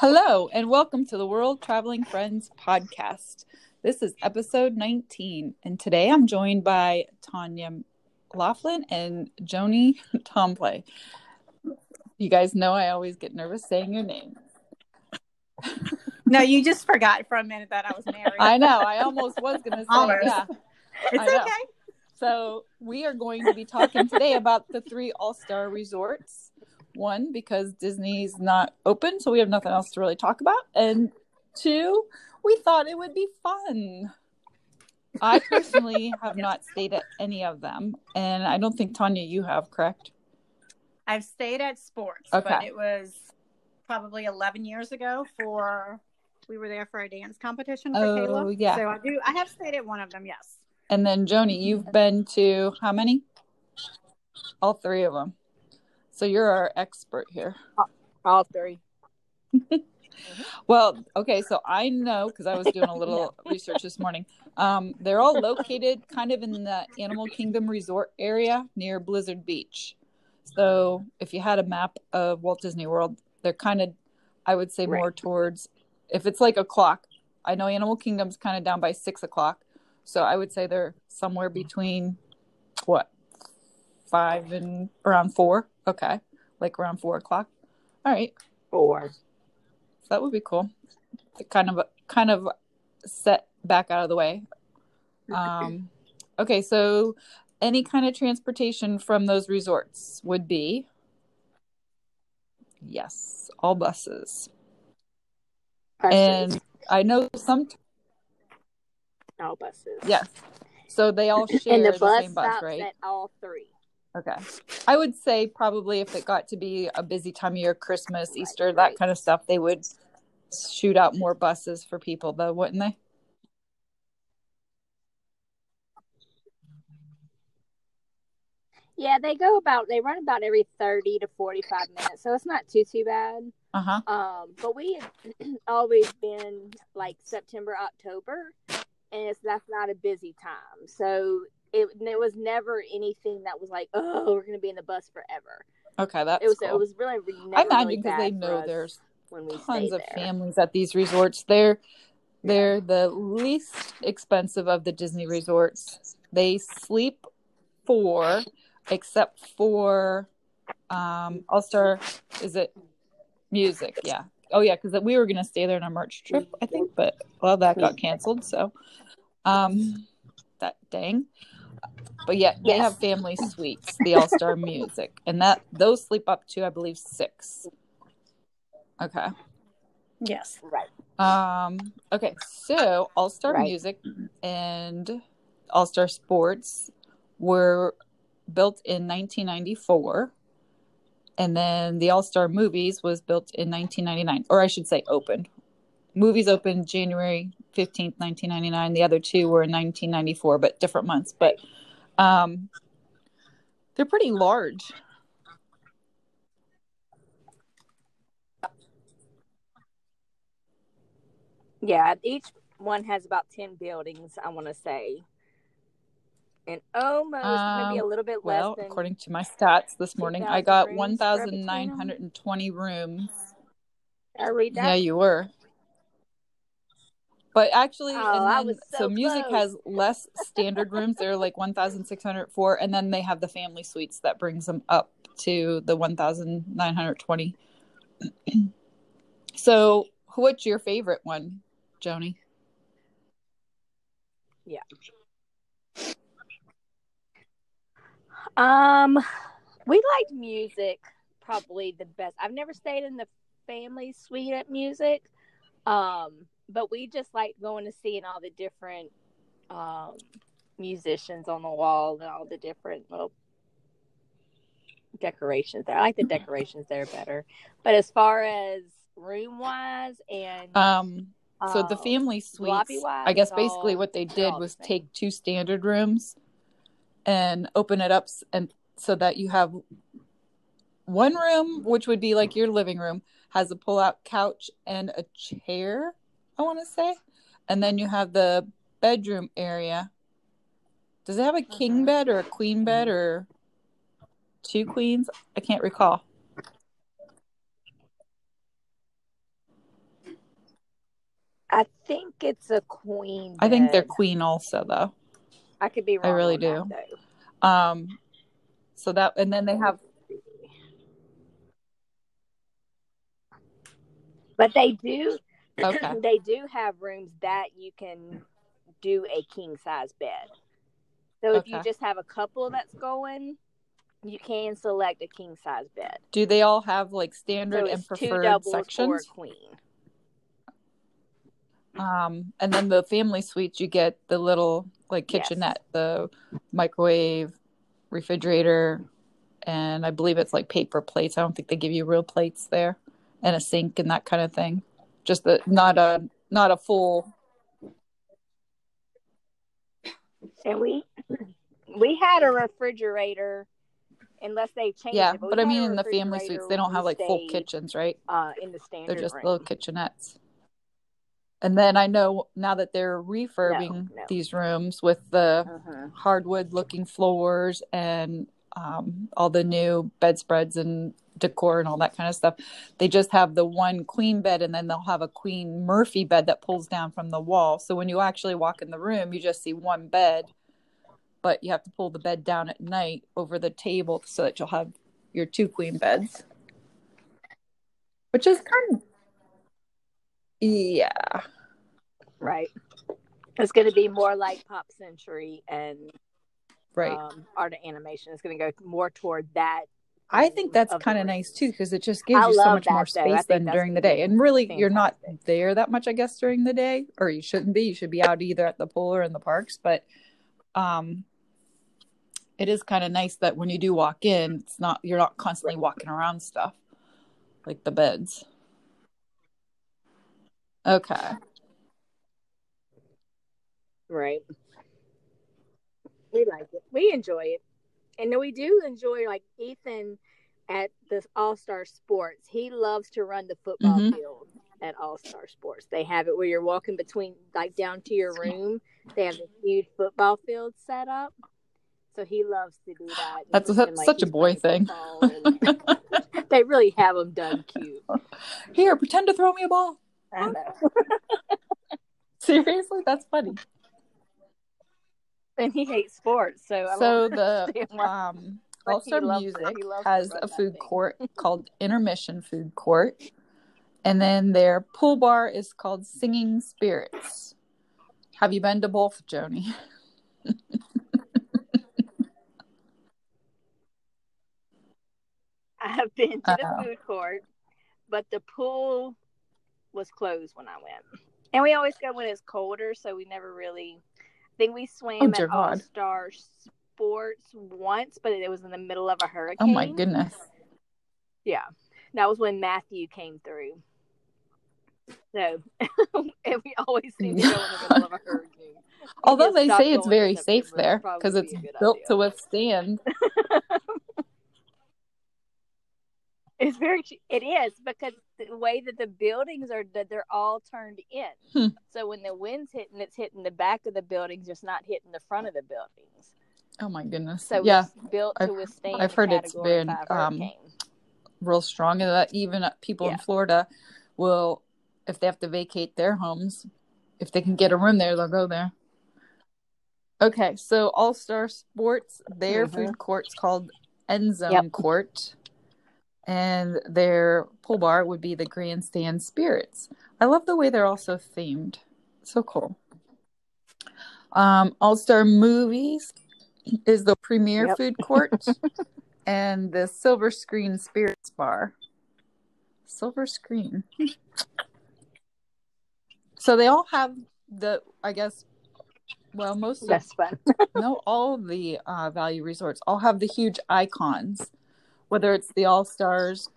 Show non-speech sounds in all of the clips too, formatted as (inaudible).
Hello, and welcome to the World Traveling Friends podcast. This is episode 19, and today I'm joined by Tanya Laughlin and Joni Tomplay. You guys know I always get nervous saying your name. No, you just forgot for a minute that I was married. I know, I almost was going to say, Almost. yeah. it's okay. So, we are going to be talking today about the three all star resorts. One, because Disney's not open, so we have nothing else to really talk about. And two, we thought it would be fun. I (laughs) personally have not stayed at any of them, and I don't think Tanya, you have, correct? I've stayed at sports, but Okay. it was probably 11 years ago for we were there for a dance competition for Oh, Kayla. yeah. So I do I have stayed at one of them, yes. And then Joni, you've been to how many? All three of them. So you're our expert here. All three. (laughs) Well, okay, so I know because I was doing a little (laughs) research this morning. Um, they're all located kind of in the Animal Kingdom Resort area near Blizzard Beach. So if you had a map of Walt Disney World, they're kind of, I would say, more Right. towards, if it's like a clock, I know Animal Kingdom's kind of down by six o'clock. So I would say they're somewhere between what, five and around four? Okay, like around four o'clock. All right. Four. So That would be cool. Kind of kind of set back out of the way. Um okay, so any kind of transportation from those resorts would be yes, all buses. And I know some all buses. yes. So they all share and the the, same bus, stops right? at all three. Okay. I would say probably if it got to be a busy time of year, Christmas, Easter, that kind of stuff, they would shoot out more buses for people though, wouldn't they? Yeah, they go about they run about every thirty to forty five minutes, so it's not too too bad. Uh-huh. Um, but we have (clears throat) always been like September, October, and it's that's not a busy time. So it it was never anything that was like, oh, we're gonna be in the bus forever. Okay, that's it was cool. it was really, never I imagine really because they know there's when we tons of there. families at these resorts. They're they're the least expensive of the Disney resorts. They sleep four, except for um All Star. Is it music? Yeah. Oh yeah, because we were gonna stay there on a March trip, I think, but well, that got canceled. So, um, that dang. But yeah, they have family suites, the All Star Music, and that those sleep up to I believe six. Okay. Yes. Right. Um, okay, so All Star Right. Music and All Star Sports were built in 1994, and then the All Star Movies was built in 1999, or I should say, opened. Movies opened January 15th, 1999. The other two were in 1994, but different months. But um, they're pretty large. Yeah, each one has about 10 buildings, I want to say. And almost maybe a Um, little bit Well, less than. according to my stats this morning, I got rooms spread between 1,920 rooms. I read that. Yeah, you were. But actually, Oh, then so, so music has less standard rooms. They're like 1,604, and then they have the family suites that brings them up to the 1,920. (clears throat) so, what's your favorite one, Joni? Yeah. Um, we liked music probably the best. I've never stayed in the family suite at music, um, but we just liked going to seeing all the different um, musicians on the wall and all the different little decorations there. I like the decorations there better. But as far as room wise and Um, so the um, family suites, I guess basically all- what they did all the was take two standard rooms and open it up and so that you have one room which would be like your living room has a pull-out couch and a chair, I want to say. And then you have the bedroom area. Does it have a king Mhm. bed or a queen bed or two queens? I can't recall. I think it's a queen. I think they're queen also though. I could be wrong. I really do. that. Um, so that and then they have But they do. Okay. they do have rooms that you can do a king size bed. So if you just have a couple that's going, you can select a king size bed. Do they all have like So standard and it's two preferred a sections? queen. Um, and then the family suites, you get the little like Yes. kitchenette, the microwave, refrigerator, and I believe it's like paper plates. I don't think they give you real plates there, and a sink and that kind of thing. Just the not a not a full. And we we had a refrigerator, unless they changed Yeah, it. we but I mean in the family suites, they don't have like full kitchens, right? Uh, in the standard They're just room. little kitchenettes. And then I know now that they're refurbing no. these rooms with the Mhm. hardwood looking floors and um, all the new bedspreads and decor and all that kind of stuff. They just have the one queen bed and then they'll have a queen Murphy bed that pulls down from the wall. So when you actually walk in the room, you just see one bed, but you have to pull the bed down at night over the table so that you'll have your two queen beds. Which is kind of yeah. Right. It's going to be more like Pop Century and Right. um, art animation. It's going to go more toward that. I think that's kind of nice too because it just gives I you so much that, more space than during the day. And really, you're not there that much, I guess, during the day, or you shouldn't be. You should be out either at the pool or in the parks. But um, it is kind of nice that when you do walk in, it's not you're not constantly walking around stuff like the beds. Okay. Right. We like it. We enjoy it. And we do enjoy like Ethan at the All Star Sports. He loves to run the football Mhm. field at All Star Sports. They have it where you're walking between like down to your room. They have a huge football field set up. So he loves to do that. That's, that's like such a boy thing. football and- (laughs) they really have them done cute. Here, pretend to throw me a ball. I know. (laughs) Seriously, that's funny. And he hates sports, so I So (laughs) the um, But All he Star loves. Music He loves has a food thing. court (laughs) called Intermission Food Court, and then their pool bar is called Singing Spirits. Have you been to both, Joni? (laughs) I have been to the food court, but the pool was closed when I went. And we always go when it's colder, so we never really. Think we swam Oh, at All Star Sports once, but it was in the middle of a hurricane. Oh my goodness! Yeah, that was when Matthew came through. So, (laughs) and we always seem to go in the middle of a (laughs) hurricane. Although they say it's very safe there because it's built idea. to withstand. (laughs) It's very. It is because the way that the buildings are, that they're all turned in. Hmm. So when the wind's hitting, it's hitting the back of the buildings, just not hitting the front of the buildings. Oh my goodness! So yeah, it's built to I've- withstand. I've heard it's been, um, real strong, and that even people in Florida will, if they have to vacate their homes, if they can get a room there, they'll go there. Okay, so All Star Sports, their Mhm. food court's called End Zone Yep. Court, and their pool bar would be the Grandstand Spirits. I love the way they're also themed. So cool. Um, All Star Movies is the Premiere Yep. food court, (laughs) and the Silver Screen Spirits Bar. Silver Screen. So they all have the, I guess, well, most of fun. (laughs) no, all the uh, value resorts all have the huge icons, whether it's the All Stars,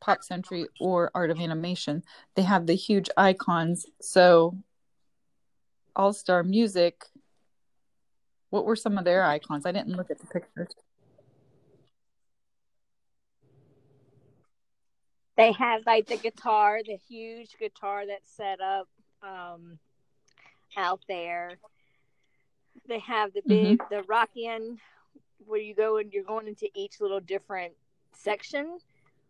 Pop Century, or Art of Animation. They have the huge icons. So, All Star Music. What were some of their icons? I didn't look at the pictures. They have like the guitar, the huge guitar that's set up um, out there. They have the big, the Rock Inn where you go and you're going into each little different section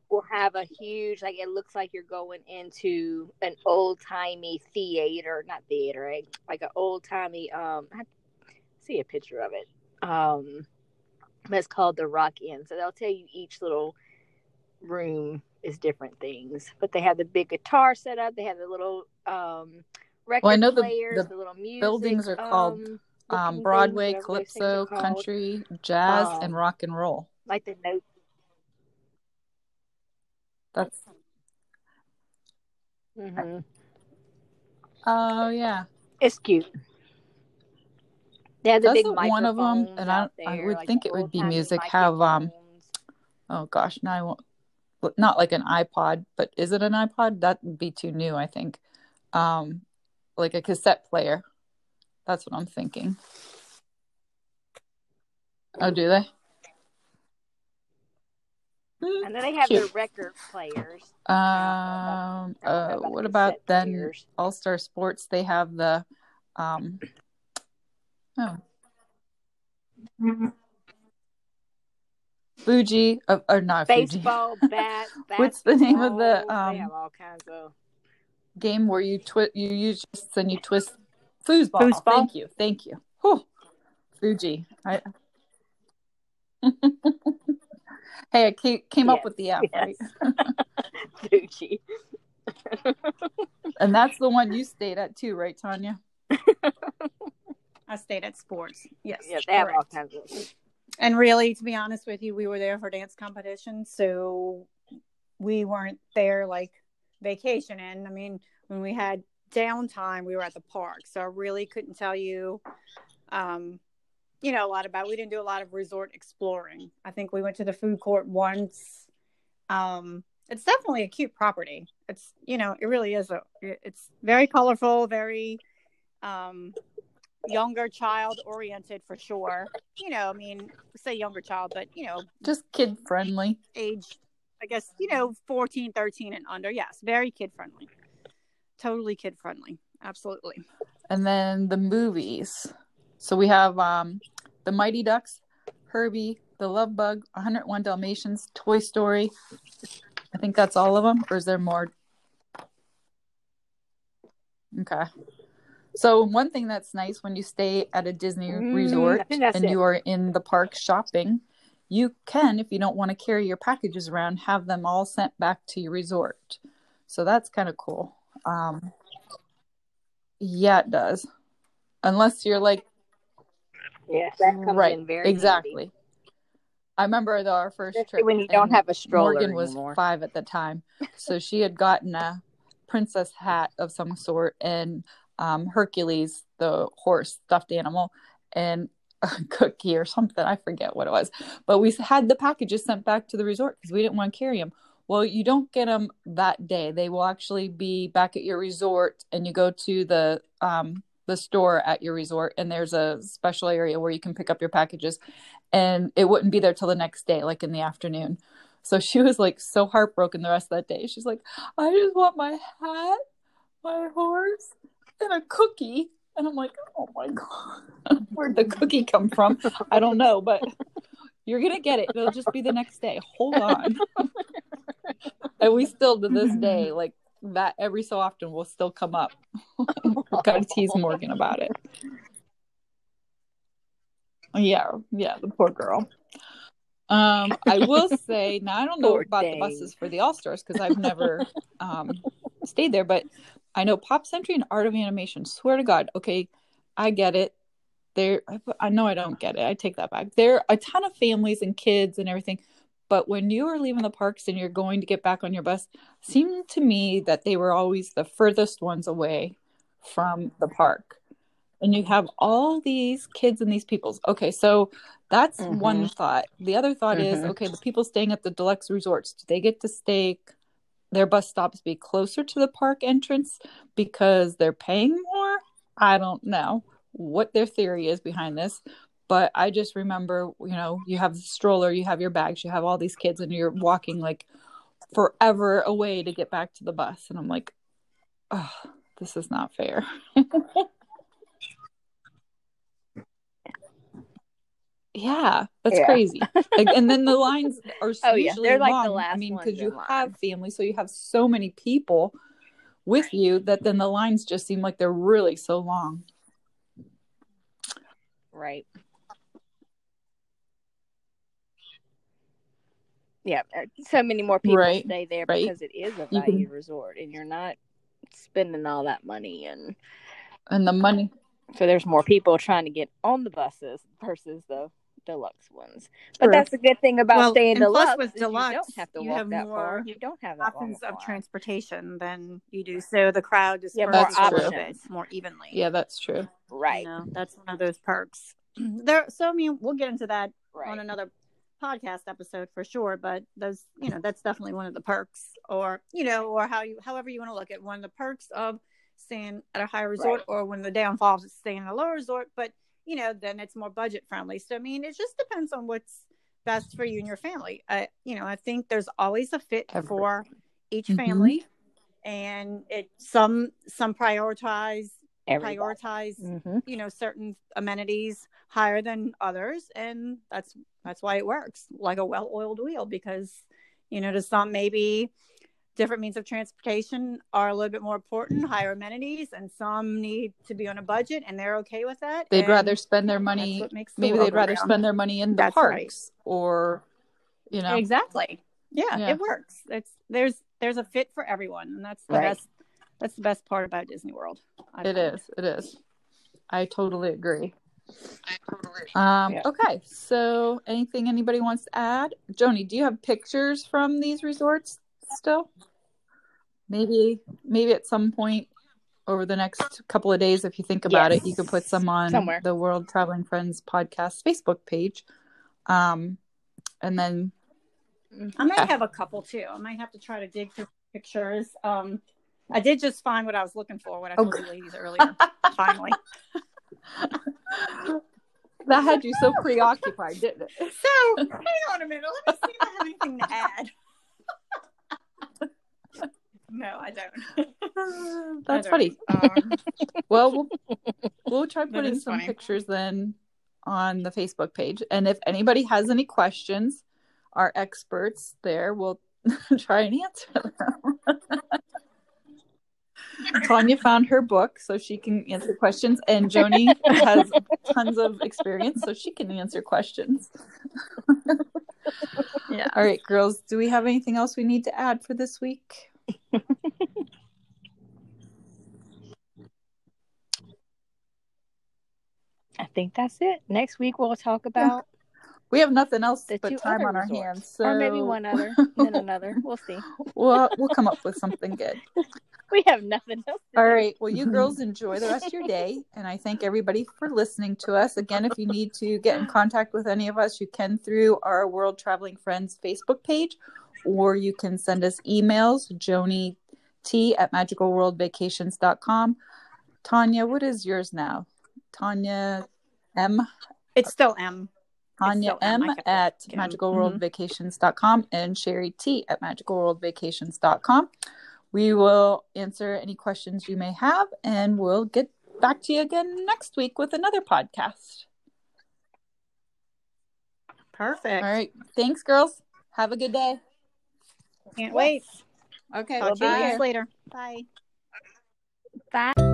will have a huge like it looks like you're going into an old timey theater, not theater, right? like an old timey. Um, I see a picture of it. Um, but it's called the Rock Inn. So they'll tell you each little room is different things. But they have the big guitar set up. They have the little um record Well, I know the- players, the the, little music. buildings are called, um, Um, Broadway, things, whatever those things calypso, called. country, jazz, Um, and rock and roll. like the note. That's hmm oh yeah. It's cute. They the big Doesn't one of them, and I- I would like think it would be music, have, um. Oh gosh, now I won't. Not like an iPod, but is it an iPod? That would be too new, I think. Um, like a cassette player. That's what I'm thinking. Oh, do they? And then they have Cute. their record players. Um, I don't know uh, about what about then players. All Star Sports? They have the, um, oh, Fuji, uh, or not Fuji. Baseball, (laughs) bat, What's the name of the, basketball. they um, have all kinds of. game where you twist, you use just and you twist foosball. Foosball? Thank you, thank you. Whew. Fuji. I... (laughs) hey, I ca- came up with the F, yes. (laughs) right? Fuji. And that's the one you stayed at too, right, Tanya? (laughs) I stayed at sports. Yes. Yeah, they have all kinds of. And really, to be honest with you, we were there for dance competition, so we weren't there like vacationing. I mean, when we had downtime, we were at the park, so I really couldn't tell you, um, you know, a lot about. We didn't do a lot of resort exploring. I think we went to the food court once. Um, it's definitely a cute property. It's you know, it really is a. It's very colorful, very. Um, younger child oriented for sure you know i mean say younger child but you know Just kid friendly. age i guess you know 14 13 and under yes very kid friendly totally kid friendly absolutely And then the movies. So we have um, the Mighty Ducks, Herbie, the Love Bug, 101 Dalmatians, Toy Story. I think that's all of them, or is there more? Okay. So one thing that's nice when you stay at a Disney Mm, resort and it. you are in the park shopping, you can, if you don't want to carry your packages around, have them all sent back to your resort. So that's kind of cool. Um, yeah, it does. Unless you're like Yes, that comes right, in very handy. exactly. I remember though our first Especially trip when you don't have a stroller Morgan was anymore. five at the time, so (laughs) she had gotten a princess hat of some sort and um, Hercules, the horse stuffed animal, and a (laughs) cookie or something. I forget what it was, but we had the packages sent back to the resort because we didn't want to carry them. Well, you don't get them that day. They will actually be back at your resort, and you go to the um, the store at your resort, and there's a special area where you can pick up your packages, and it wouldn't be there till the next day, like in the afternoon. So (laughs) she was like so heartbroken the rest of that day. She's like, I just want my hat, my horse, and a cookie. And I'm like, oh my God, (laughs) where'd the cookie come from? I don't know, but (laughs) you're to get it. It'll just be the next day. Hold on. and we still, to this day, like that every so often will still come up. (laughs) Gotta tease Morgan about it. Yeah, yeah, the poor girl. Um, I will say now I don't (laughs) know Poor about the buses for the All Stars because I've never um stayed there, but I know Pop Century and Art of Animation. Swear to God, okay, I get it. There, I know I don't get it. I take that back. There are a ton of families and kids and everything, but when you are leaving the parks and you're going to get back on your bus, seemed to me that they were always the furthest ones away from the park. And you have all these kids and these peoples. Okay, so that's Mhm. one thought. The other thought is Mhm. okay, the people staying at the deluxe resorts, do they get to stay their bus stops be closer to the park entrance because they're paying more? I don't know what their theory is behind this, but I just remember, you know, you have the stroller, you have your bags, you have all these kids, and you're walking like forever away to get back to the bus. And I'm like, oh, this is not fair. (laughs) Yeah, that's Yeah. crazy. Like, and then the (laughs) lines are Oh, yeah. usually They're like long. I mean, because you line. have family, so you have so many people with you that then the lines just seem like they're really so long. Right. Yeah, uh, so many more people Right, stay there right. because it is a You can- value resort, and you're not spending all that money, and And the money, so there's more people trying to get on the buses versus the deluxe ones. But True. that's a good thing about Well, staying and plus deluxe. with is you don't have to you walk have that more far. You don't have that options of line. transportation than you do. So the crowd is Yeah, more disperses options. more evenly. yeah, that's true. Right. You know, that's one of those perks. there, so I mean, we'll get into that Right. on another podcast episode for sure. But those, you know, that's definitely one of the perks, or you know, or how you, however you want to look at one of the perks of staying at a higher resort, Right. or when the downfalls is staying at a lower resort. But you know, then it's more budget friendly. So I mean, it just depends on what's best for you and your family. I, you know, I think there's always a fit Every- for each Mhm. family, and it some some prioritize Everybody. prioritize hmm you know certain amenities higher than others and that's that's why it works like a well-oiled wheel because you know to some maybe different means of transportation are a little bit more important higher amenities and some need to be on a budget and they're okay with that They'd rather spend their money. makes the Maybe they'd rather go round. spend their money in the That's right. parks, or you know, exactly yeah, Yeah. it works it's there's there's a fit for everyone and that's the Right. best that's the best part about disney world I It find. is. It is. I totally agree. Um, Yeah. Okay. So, anything anybody wants to add? Joni, do you have pictures from these resorts still? Maybe, maybe at some point over the next couple of days, if you think about it, you could put some on Somewhere. the World Traveling Friends podcast Facebook page. Um, and then, I might Yeah. have a couple too. I might have to try to dig through pictures. Um, I did just find what I was looking for when I told Okay. you ladies earlier. Finally. (laughs) that had you so preoccupied, didn't it? So hang on a minute. Let me see if I have anything to add. no, I don't. That's I funny. don't. Um, (laughs) Well, we'll we'll try putting some funny. pictures then on the Facebook page. And if anybody has any questions, our experts there will (laughs) try and answer them. Tanya found her book so she can answer questions, and Joni has tons of experience so she can answer questions. yeah. All right, girls, do we have anything else we need to add for this week? I think that's it. Next week we'll talk about We have nothing else the but time on our resorts. hands, so or maybe one other, then another. We'll see. (laughs) we'll we'll come up with something good. We have nothing else. To All do. right. Well, you (laughs) girls enjoy the rest of your day. And I thank everybody for listening to us. Again, if you need to get in contact with any of us, you can through our World Traveling Friends Facebook page, or you can send us emails, Joni T at magicalworldvacations.com. Tanya, what is yours now? Tanya M. It's still M. Tanya still M. M I kept at it. Magicalworldvacations.com and Sherry T at magicalworldvacations.com. We will answer any questions you may have and we'll get back to you again next week with another podcast. Perfect. All right. Thanks, girls. Have a good day. Can't wait. Okay. Talk to you bye. guys later. Bye. Bye.